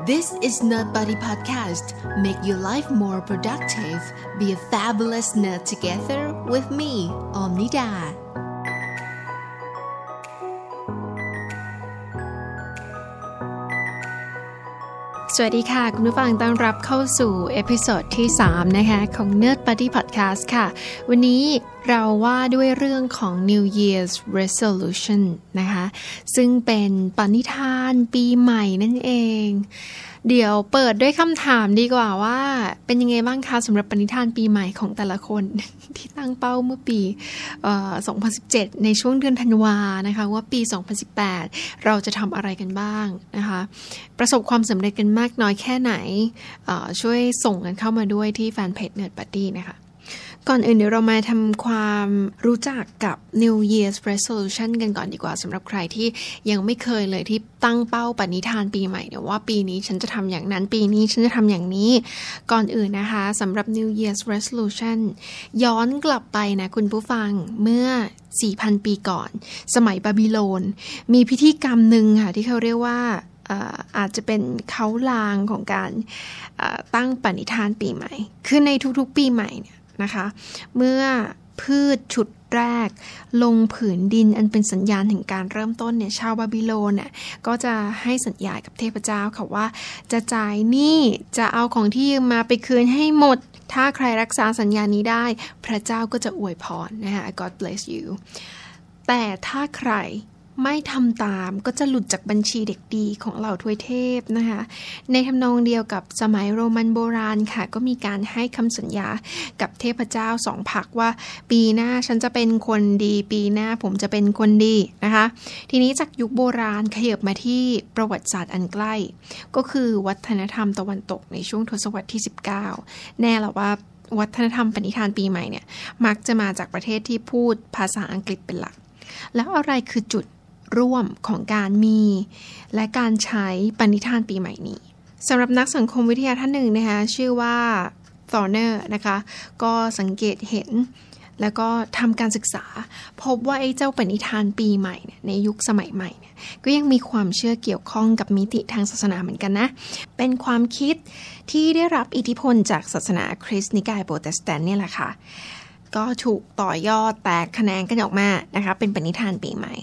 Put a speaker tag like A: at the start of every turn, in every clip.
A: This is Nerd Buddy Podcast. Make your life more productive. Be a fabulous nerd together with me, Omnida.
B: สวัสดีค่ะ คุณผู้ฟังต้อนรับเข้าสู่ episode ที่ 3 นะคะ ของ Nerd Buddy Podcast ค่ะ วันนี้เราว่าด้วยเรื่องของ New Year's Resolution นะคะ ซึ่งเป็นปณิธานปีใหม่นั่นเอง เดี๋ยวเปิดด้วยคำถามดีกว่าว่า เป็นยังไงบ้างคะสำหรับปณิธานปีใหม่ของแต่ละคนที่ตั้งเป้าเมื่อปีออ2017 ในช่วงเดือนธันวานะคะว่าปี 2018 เราจะทำอะไรกันบ้างนะคะ ประสบความสำเร็จกันมากน้อยแค่ไหนช่วยส่งกันเข้ามาด้วยที่แฟนเพจเนิร์ดปาร์ตี้นะคะ ก่อนอื่นเดี๋ยวเรามาทำความรู้จักกับ New Year's Resolution กันก่อนดีกว่าสำหรับใครที่ยังไม่เคยเลยที่ตั้งเป้าปณิธานปีใหม่เนี่ยว่าปีนี้ฉันจะทำอย่างนั้นปีนี้ฉันจะทำอย่างนี้ ก่อนอื่นนะคะสำหรับ New Year's Resolution ย้อนกลับไปนะคุณผู้ฟังเมื่อ 4,000 ปีก่อน สมัยบาบิโลน มีพิธีกรรมหนึ่งค่ะที่เขาเรียกว่าอาจจะเป็นเขาลางของการตั้งปณิธานปีใหม่ คือในทุกๆปีใหม่เนี่ย นะคะ เมื่อพืชชุดแรก ลงผืนดินอันเป็นสัญญาณแห่งการเริ่มต้นเนี่ยชาวบาบิโลนเนี่ยก็จะให้สัญญากับเทพเจ้าค่ะว่า จะจ่ายหนี้จะเอาของที่ยืมมาไปคืนให้หมด ถ้าใครรักษาสัญญานี้ได้ พระเจ้าก็จะอวยพรนะคะ God bless you แต่ถ้าใคร ไม่ทำตามก็จะหลุดจากบัญชีเด็กดีของเหล่าทวยเทพนะคะ ในทำนองเดียวกับสมัยโรมันโบราณค่ะ ก็มีการให้คำสัญญากับเทพเจ้าสองพักว่า ปีหน้าฉันจะเป็นคนดี ปีหน้าผมจะเป็นคนดีนะคะ ทีนี้จากยุคโบราณขยับมาที่ประวัติศาสตร์อันใกล้ ก็คือวัฒนธรรมตะวันตกในช่วงทศวรรษที่ 19 แน่แหละว่าวัฒนธรรมปณิธานปีใหม่เนี่ยมักจะมาจากประเทศที่พูดภาษาอังกฤษเป็นหลัก แล้วอะไรคือจุด ร่วมของการมี และการใช้ปณิธานปีใหม่นี้สำหรับนักสังคมวิทยาท่านหนึ่งนะคะชื่อว่าธอร์เนอร์นะคะก็สังเกตเห็นแล้วก็ทำการศึกษา พบว่าไอ้เจ้าปณิธานปีใหม่เนี่ยในยุคสมัยใหม่เนี่ยก็ยังมีความเชื่อเกี่ยวข้องกับมิติทางศาสนาเหมือนกันนะ เป็นความคิดที่ได้รับอิทธิพลจากศาสนาคริสต์นิกายโปรเตสแตนต์เนี่ยแหละค่ะ ก็ถูกต่อยอดแตกแขนงกันออกมานะคะเป็นปณิธานปีใหม่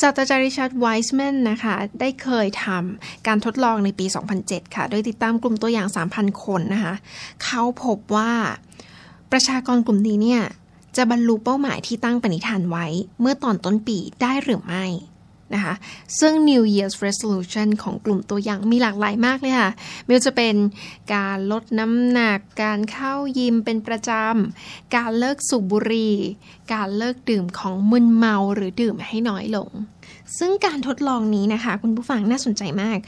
B: ศาสตราจารย์ริชาร์ดไวส์แมนนะคะได้เคยทำการทดลองในปี 2007 ค่ะ โดยติดตามกลุ่มตัวอย่าง 3,000 คนนะคะเขาพบว่าประชากรกลุ่มนี้เนี่ยจะบรรลุเป้าหมายที่ตั้งปณิธานไว้เมื่อตอนต้นปีได้หรือไม่ นะคะซึ่ง New Year's Resolution ของกลุ่มตัวอย่างมีหลากหลายมากเลยค่ะไม่ว่าจะเป็นการลดน้ำหนัก การเข้ายิมเป็นประจำ การเลิกสูบบุหรี่ การเลิกดื่มของมึนเมาหรือดื่มให้น้อยลง ซึ่งการทดลองนี้นะคะ คุณผู้ฟังน่าสนใจมาก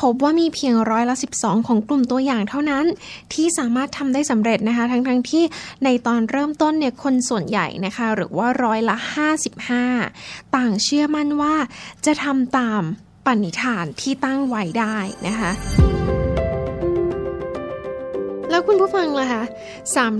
B: พบว่ามีเพียงร้อยละ 12 ของกลุ่มตัวอย่างเท่านั้น ที่สามารถทำได้สำเร็จนะคะ ทั้งๆทที่ในตอนเริ่มต้นเนี่ยคนส่วนใหญ่นะคะ หรือว่าร้อยละ 55 ต่างเชื่อมั่นว่าจะทำตามปณิธานที่ตั้งไว้ได้นะคะแล้วคุณผู้ฟังล่ะคะ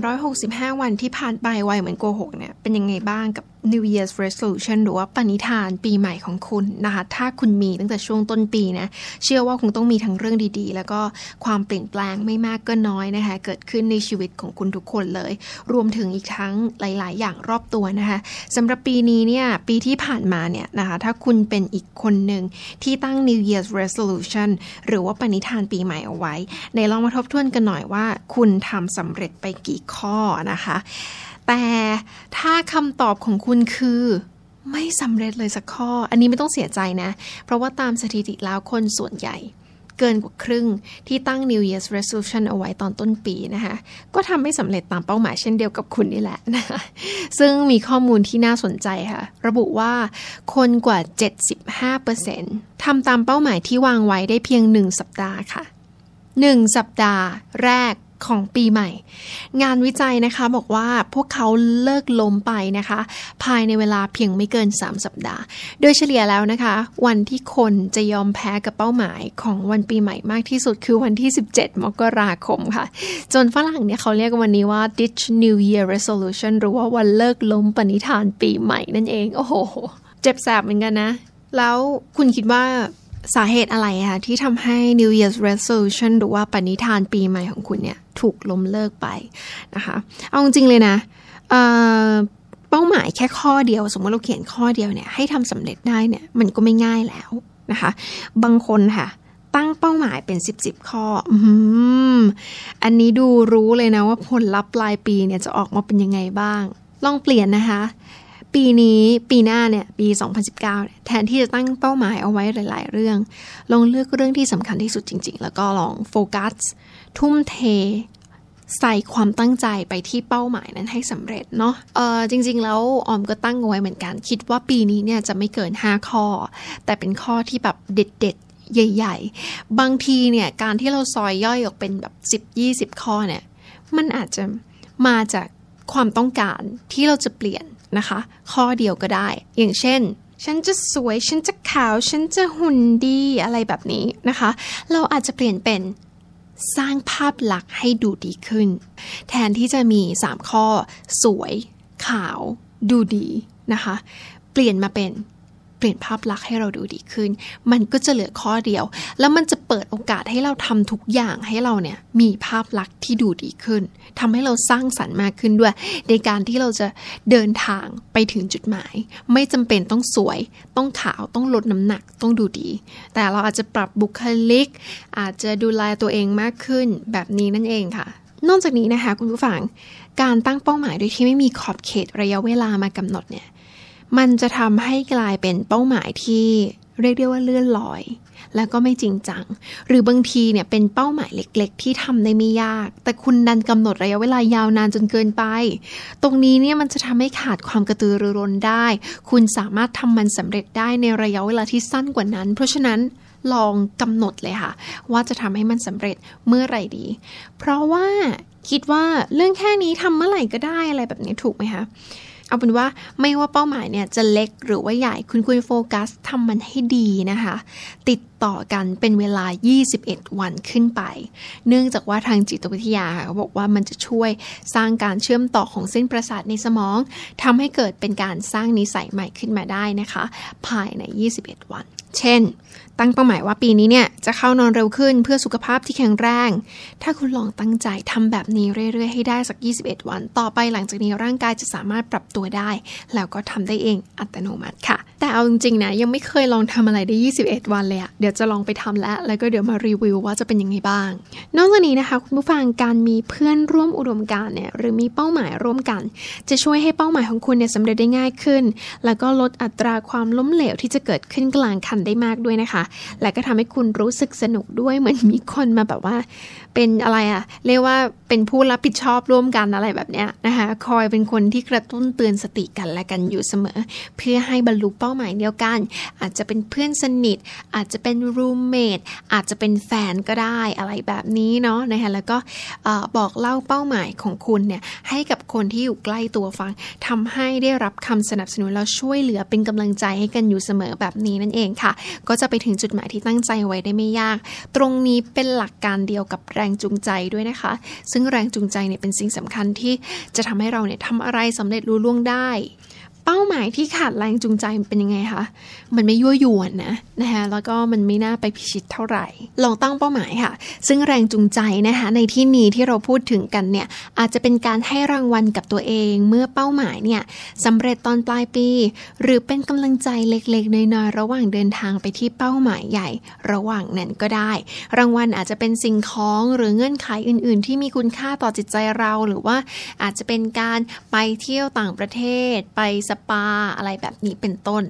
B: 365 วันที่ผ่านไปไวเหมือนโกหกเนี่ย เป็นยังไงบ้างกับ New Year's Resolution หรือว่าปณิธานปีใหม่ของคุณนะคะถ้าคุณมีตั้งแต่ช่วงต้นปีนะเชื่อว่าคงต้องมีทั้งเรื่องดีๆ แล้วก็ความเปลี่ยนแปลงไม่มากก็น้อยนะคะเกิดขึ้นในชีวิตของคุณทุกคนเลย รวมถึงอีกทั้งหลาย ๆ อย่างรอบตัวนะคะสำหรับปีนี้เนี่ยปีที่ผ่านมาเนี่ยนะคะถ้าคุณเป็นอีกคนหนึ่งที่ตั้ง New Year's Resolution หรือว่าปณิธานปีใหม่เอาไว้ ในลองมาทบทวนกันหน่อยว่า คุณทำสำเร็จไปกี่ข้อนะคะ แต่ถ้าคำตอบของคุณคือไม่สำเร็จเลยสักข้อ อันนี้ไม่ต้องเสียใจนะ เพราะว่าตามสถิติแล้วคนส่วนใหญ่ เกินกว่าครึ่งที่ตั้ง New Year's Resolution เอาไว้ตอนต้นปีนะคะ ก็ทำไม่สำเร็จตามเป้าหมายเช่นเดียวกับคุณนี่แหละนะคะซึ่งมีข้อมูลที่น่าสนใจค่ะ ระบุว่าคนกว่า 75%ทำตามเป้าหมายที่วางไว้ได้เพียง 1 สัปดาห์ค่ะ 1 สัปดาห์แรก ของปีใหม่ งานวิจัยนะคะบอกว่าพวกเขาเลิกล้มไปนะคะ ภายในเวลาเพียงไม่เกิน 3 สัปดาห์ โดยเฉลี่ยแล้วนะคะ วันที่คนจะยอมแพ้กับเป้าหมายของวันปีใหม่มากที่สุดคือวันที่ 17 มกราคมค่ะ จนฝรั่งเนี่ยเขาเรียกวันนี้ว่า ditch New Year Resolution หรือว่าวันเลิกล้มปณิธานปีใหม่นั่นเอง โอ้โห เจ็บแสบเหมือนกันนะ แล้วคุณคิดว่าสาเหตุอะไรคะที่ทำให้ New Year's Resolution หรือว่าปณิธานปีใหม่ของคุณเนี่ย ถูกล้มเลิกไปนะคะ เอาจริงเลยนะเเป้าหมายแค่ข้อเดียว สมมติเราเขียนข้อเดียวเนี่ยให้ทำสำเร็จได้เนี่ยมันก็ไม่ง่ายแล้วนะคะ บางคนค่ะตั้งเป้าหมายเป็น 10บสข้อออันนี้ดูรู้เลยนะว่าผลลัพธ์ปลายปีเนี่ยจะออกมาเป็นยังไงบ้าง ลองเปลี่ยนนะคะ ปีนี้ปีหน้าเนี่ยปี 2019แทนที่จะตั้งเป้าหมายเอาไว้หลาย ๆ เรื่อง ลองเลือกเรื่องที่สำคัญที่สุดจริง ๆ แล้วก็ลองโฟกัส ทุ่มเทใส่ความตั้งใจไปที่เป้าหมายนั้นให้สำเร็จเนาะเออจริงๆ แล้วออมก็ตั้งไว้เหมือนกัน คิดว่าปีนี้เนี่ยจะไม่เกิน 5 ข้อ แต่เป็นข้อที่แบบเด็ดๆ ใหญ่ ๆ บางทีเนี่ยการที่เราซอยย่อยออกเป็นแบบ 10-20 ข้อเนี่ยมันอาจจะมาจากความต้องการที่เราจะเปลี่ยนนะคะ ข้อเดียวก็ได้ อย่างเช่น ฉันจะสวย ฉันจะขาว ฉันจะหุ่นดีอะไรแบบนี้นะคะ เราอาจจะเปลี่ยนเป็น สร้างภาพลักษณ์ให้ดูดีขึ้น แทนที่จะมี 3 ข้อ สวย ขาว ดูดีนะคะ เปลี่ยนมาเป็น เปลี่ยนภาพลักษณ์ให้เราดูดีขึ้น มันก็จะเหลือข้อเดียว แล้วมันจะเปิดโอกาสให้เราทำทุกอย่างให้เราเนี่ยมีภาพลักษณ์ที่ดูดีขึ้นทำให้เราสร้างสรรค์มากขึ้นด้วย ในการที่เราจะเดินทางไปถึงจุดหมาย ไม่จำเป็นต้องสวย ต้องขาวต้องลดน้ำหนักต้องดูดี แต่เราอาจจะปรับบุคลิก อาจจะดูแลตัวเองมากขึ้นแบบนี้นั่นเองค่ะนอกจากนี้นะคะคุณผู้ฟัง การตั้งเป้าหมายโดยที่ไม่มีขอบเขตระยะเวลามากำหนดเนี่ย มันจะทำให้กลายเป็นเป้าหมายที่เรียกได้ว่าเลื่อนลอย แล้วก็ไม่จริงจัง หรือบางทีเนี่ยเป็นเป้าหมายเล็ก ๆ ที่ทำได้ไม่ยาก แต่คุณดันกำหนดระยะเวลายาวนานจนเกินไป ตรงนี้เนี่ยมันจะทำให้ขาดความกระตือรือร้นได้ คุณสามารถทำมันสำเร็จได้ในระยะเวลาที่สั้นกว่านั้น เพราะฉะนั้นลองกำหนดเลยค่ะ ว่าจะทำให้มันสำเร็จเมื่อไหร่ดี เพราะว่าคิดว่าเรื่องแค่นี้ทำเมื่อไหร่ก็ได้อะไรแบบนี้ถูกไหมคะ เอาเป็นว่าไม่ว่าเป้าหมายเนี่ยจะเล็กหรือว่าใหญ่คุณควรโฟกัสทำมันให้ดีนะคะ ติด ต่อกันเป็นเวลา 21 วันขึ้นไป เนื่องจากว่าทางจิตวิทยาเขาบอกว่ามันจะช่วยสร้างการเชื่อมต่อของเส้นประสาทในสมองทำให้เกิดเป็นการสร้างนิสัยใหม่ขึ้นมาได้นะคะ ภายใน 21 วัน เช่น ตั้งเป้าหมายว่าปีนี้เนี่ยจะเข้านอนเร็วขึ้นเพื่อสุขภาพที่แข็งแรง ถ้าคุณลองตั้งใจทำแบบนี้เรื่อยๆ ให้ได้สัก 21 วัน ต่อไปหลังจากนี้ร่างกายจะสามารถปรับตัวได้ แล้วก็ทำได้เองอัตโนมัติค่ะ แต่เอาจริงๆนะยังไม่เคยลองทำอะไรได้ 21 วันเลยอะเดี๋ยวจะลองไปทำแล้วแล้วก็เดี๋ยวมารีวิวว่าจะเป็นยังไงบ้าง นอกจากนี้นะคะคุณผู้ฟังการมีเพื่อนร่วมอุดมการเนี่ยหรือมีเป้าหมายร่วมกัน จะช่วยให้เป้าหมายของคุณเนี่ยสำเร็จได้ง่ายขึ้น แล้วก็ลดอัตราความล้มเหลวที่จะเกิดขึ้นกลางคันได้มากด้วยนะคะ และก็ทำให้คุณรู้สึกสนุกด้วยเหมือนมีคนมาแบบว่า เป็นอะไรอะเรียกว่าเป็นผู้รับผิดชอบร่วมกันอะไรแบบเนี้ยนะคะคอยเป็นคนที่กระตุ้นเตือนสติกันและกันอยู่เสมอ เพื่อให้บรรลุเป้าหมายเดียวกัน อาจจะเป็นเพื่อนสนิท อาจจะเป็นรูมเมทอาจจะเป็นแฟนก็ได้อะไรแบบนี้เนาะนะคะแล้วก็บอกเล่าเป้าหมายของคุณเนี่ยให้กับคนที่อยู่ใกล้ตัวฟังทำให้ได้รับคำสนับสนุนแล้วช่วยเหลือเป็นกำลังใจให้กันอยู่เสมอแบบนี้นั่นเองค่ะ ก็จะไปถึงจุดหมายที่ตั้งใจไว้ได้ไม่ยาก ตรงนี้เป็นหลักการเดียวกับแรงจูงใจด้วยนะคะ ซึ่งแรงจูงใจเนี่ยเป็นสิ่งสำคัญที่จะทำให้เราเนี่ยทำอะไรสำเร็จรู้ล่วงได้ เป้าหมายที่ขาดแรงจูงใจเป็นยังไงคะ มันไม่ยั่วยวนนะนะคะแล้วก็มันไม่น่าไปพิชิตเท่าไหร่ ลองตั้งเป้าหมายค่ะ ซึ่งแรงจูงใจนะคะในที่นี้ที่เราพูดถึงกันเนี่ยอาจจะเป็นการให้รางวัลกับตัวเอง เมื่อเป้าหมายเนี่ยสำเร็จตอนปลายปี หรือเป็นกำลังใจเล็กๆน้อยๆระหว่างเดินทางไปที่เป้าหมายใหญ่ระหว่างนั้นก็ได้ รางวัลอาจจะเป็นสิ่งของหรือเงื่อนไขอื่น ๆ ที่มีคุณค่าต่อจิตใจเราหรือว่าอาจจะเป็นการไปเที่ยวต่างประเทศไปสปาอะไรแบบนี้เป็นต้น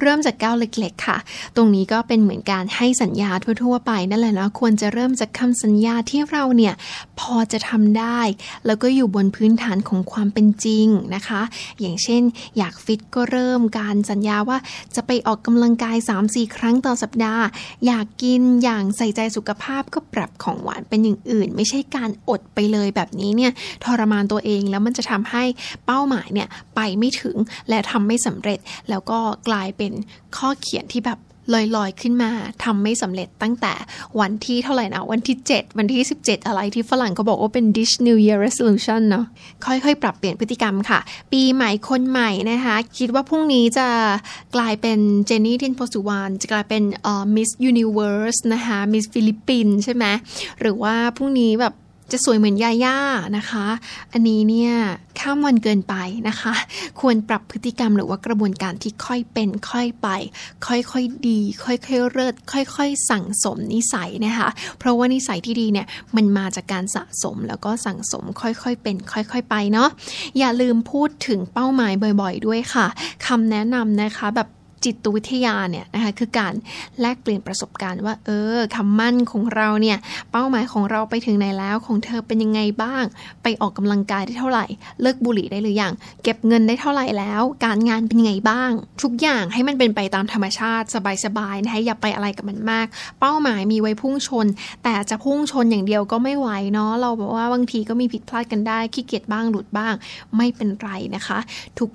B: เริ่มจากก้าวเล็ก ๆ ค่ะ ตรงนี้ก็เป็นเหมือนการให้สัญญาทั่ว ๆ ไปนั่นแหละเนาะควรจะเริ่มจากคำสัญญาที่เราเนี่ยพอจะทำได้ แล้วก็อยู่บนพื้นฐานของความเป็นจริงนะคะ อย่างเช่น อยากฟิตก็เริ่มการสัญญาว่าจะไปออกกำลังกาย 3-4 ครั้งต่อสัปดาห์ อยากกินอย่างใส่ใจสุขภาพก็ปรับของหวานเป็นอย่างอื่น ไม่ใช่การอดไปเลยแบบนี้เนี่ยทรมานตัวเองแล้วมันจะทำให้เป้าหมายเนี่ยไปไม่ถึงและทำไม่สำเร็จแล้วก็กลายเป็นข้อเขียนที่แบบลอยๆ ขึ้นมาทำไม่สำเร็จตั้งแต่วันที่เท่าไหร่นะวันที่ 7 วันที่ 17 อะไรที่ฝรั่งเขาบอกว่าเป็น dish new year resolution เนาะค่อยๆ ปรับเปลี่ยนพฤติกรรมค่ะ ปีใหม่คนใหม่นะคะ คิดว่าพรุ่งนี้จะกลายเป็นเจนนี่เทนโพสุวรรณจะกลายเป็นเอ่อ Miss Universe นะคะ Miss ฟิลิปปินใช่ไหมหรือว่าพรุ่งนี้แบบ จะสวยเหมือนยาย่านะคะ อันนี้เนี่ยข้ามวันเกินไปนะคะ ควรปรับพฤติกรรมหรือว่ากระบวนการที่ค่อยเป็นค่อยไป ค่อยๆดี ค่อยๆเลิศค่อยๆ สั่งสมนิสัยนะคะ เพราะว่านิสัยที่ดีเนี่ยมันมาจากการสะสมแล้วก็สั่งสมค่อยๆเป็น ค่อยๆไปเนาะอย่าลืมพูดถึงเป้าหมายบ่อย ๆ ด้วยค่ะคำแนะนำนะคะแบบ จิตวิทยาเนี่ยนะคะคือการแลกเปลี่ยนประสบการณ์ว่า เออคำมั่นของเราเนี่ยเป้าหมายของเราไปถึงไหนแล้วของเธอเป็นยังไงบ้าง ไปออกกำลังกายได้เท่าไหร่ เลิกบุหรี่ได้หรือยังเก็บเงินได้เท่าไหร่แล้ว การงานเป็นยังไงบ้าง ทุกอย่างให้มันเป็นไปตามธรรมชาติสบายๆนะคะอย่าไปอะไรกับมันมาก เป้าหมายมีไว้พุ่งชน แต่จะพุ่งชนอย่างเดียวก็ไม่ไหวเนาะเราบอกว่าบางทีก็มีผิดพลาดกันได้ขี้เกียจบ้างหลุดบ้าง ไม่เป็นไรนะคะ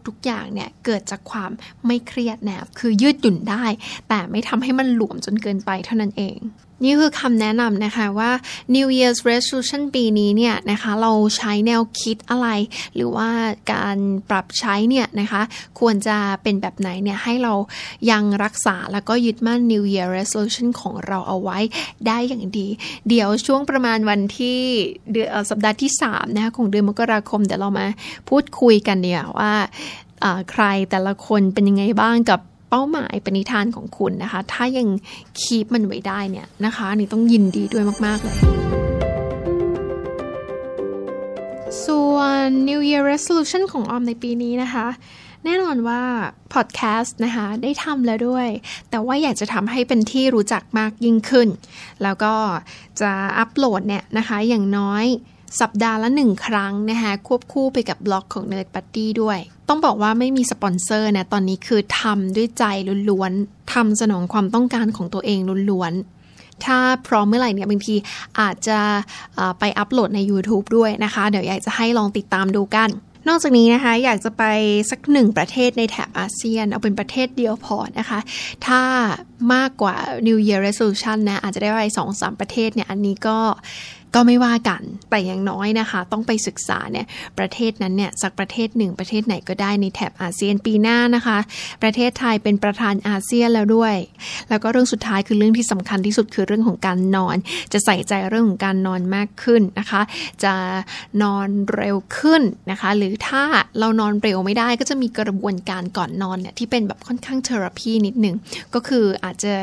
B: ทุกๆอย่างเนี่ยเกิดจากความไม่เครียดแนบคือยืดหยุ่นได้ แต่ไม่ทำให้มันหลวมจนเกินไปเท่านั้นเอง นี่คือคำแนะนำนะคะว่า New Year's Resolution ปีนี้เนี่ยนะคะเราใช้แนวคิดอะไร หรือว่าการปรับใช้เนี่ยนะคะควรจะเป็นแบบไหนเนี่ยให้เรายังรักษาแล้วก็ยึดมั่น New Year Resolution ของเราเอาไว้ได้อย่างดี เดี๋ยวช่วงประมาณวันที่เดือนสัปดาห์ที่3นะคะของเดือนมกราคมเดี๋ยวเรามาพูดคุยกันเนี่ยว่าใครแต่ละคนเป็นยังไงบ้างกับ ป้าหมายปณิธานของคุณนะคะ ถ้ายังคีปมันไว้ได้เนี่ยนะคะนี่ต้องยินดีด้วยมาก ๆ เลย ส่วน New Year Resolution ของออมในปีนี้นะคะแน่นอนว่าพอดแคสต์นะคะได้ทำแล้วด้วย แต่ว่าอยากจะทำให้เป็นที่รู้จักมากยิ่งขึ้น แล้วก็จะอัปโหลดเนี่ยนะคะอย่างน้อย สัปดาห์ละหนึ่งครั้งนะคะควบคู่ไปกับบล็อกของ Nerd Party ด้วย ต้องบอกว่าไม่มีสปอนเซอร์นะตอนนี้คือทำด้วยใจล้วนๆทำสนองความต้องการของตัวเองล้วนๆ ถ้าพร้อมเมื่อไหร่เนี่ยบางทีอาจจะไปอัปโหลดใน YouTube ด้วยนะคะ เดี๋ยวอยากจะให้ลองติดตามดูกัน นอกจากนี้นะคะ อยากจะไปสักหนึ่งประเทศในแถบอาเซียน เอาเป็นประเทศเดียวพอนะคะ ถ้ามากกว่า New Year Resolution นะ อาจจะได้ไปสองสามประเทศเนี่ย อันนี้ก็ก็ไม่ว่ากัน แต่อย่างน้อยนะคะ ต้องไปศึกษาเนี่ยประเทศนั้นเนี่ยสักประเทศหนึ่งประเทศไหนก็ได้ในแถบอาเซียนปีหน้านะคะ ประเทศไทยเป็นประธานอาเซียนแล้วด้วย แล้วก็เรื่องสุดท้ายคือเรื่องที่สำคัญที่สุดคือเรื่องของการนอน จะใส่ใจเรื่องของการนอนมากขึ้นนะคะ จะนอนเร็วขึ้นนะคะ หรือถ้าเรานอนเร็วไม่ได้ก็จะมีกระบวนการก่อนนอนเนี่ยที่เป็นแบบค่อนข้างเทอราพีนิดหนึ่งก็คืออาจจะ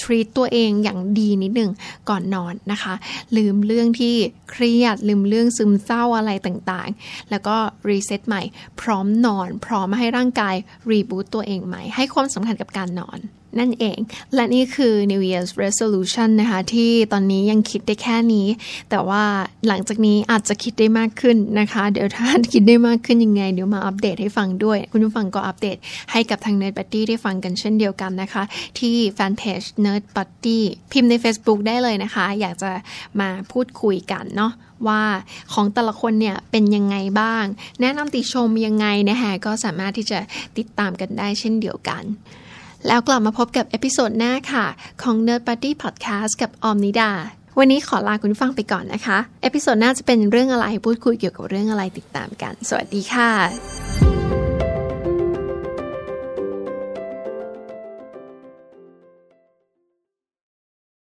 B: treat ตัวเองอย่างดีนิดหนึ่งก่อนนอนนะคะ ลืมเรื่องที่เครียด ลืมเรื่องซึมเศร้าอะไรต่างๆ แล้วก็รีเซ็ตใหม่ พร้อมนอน พร้อมให้ร่างกายรีบูตตัวเองใหม่ ให้ความสำคัญกับการนอน นั่นเอง และนี่คือ New Year's Resolution นะคะ ที่ตอนนี้ยังคิดได้แค่นี้ แต่ว่าหลังจากนี้อาจจะคิดได้มากขึ้นนะคะ เดี๋ยวถ้าคิดได้มากขึ้นยังไง เดี๋ยวมาอัปเดตให้ฟังด้วย คุณผู้ฟังก็อัปเดตให้กับทาง Nerd Buddy ได้ฟังกันเช่นเดียวกันนะคะ ที่แฟนเพจ Nerd Buddy พิมพ์ใน Facebook ได้เลยนะคะ อยากจะมาพูดคุยกันเนาะว่าของแต่ละคนเนี่ยเป็นยังไงบ้าง แนะนำติชมยังไงนะคะก็สามารถที่จะติดตามกันได้เช่นเดียวกัน แล้วกลับมาพบกับ episode หน้าค่ะ ของ Nerd Party Podcast กับออมนิดา วันนี้ขอลาคุณฟังไปก่อนนะคะ เอพิโซดหน้าจะเป็นเรื่องอะไรพูดคุยเกี่ยวกับเรื่องอะไรติดตามกัน สวัสดีค่ะ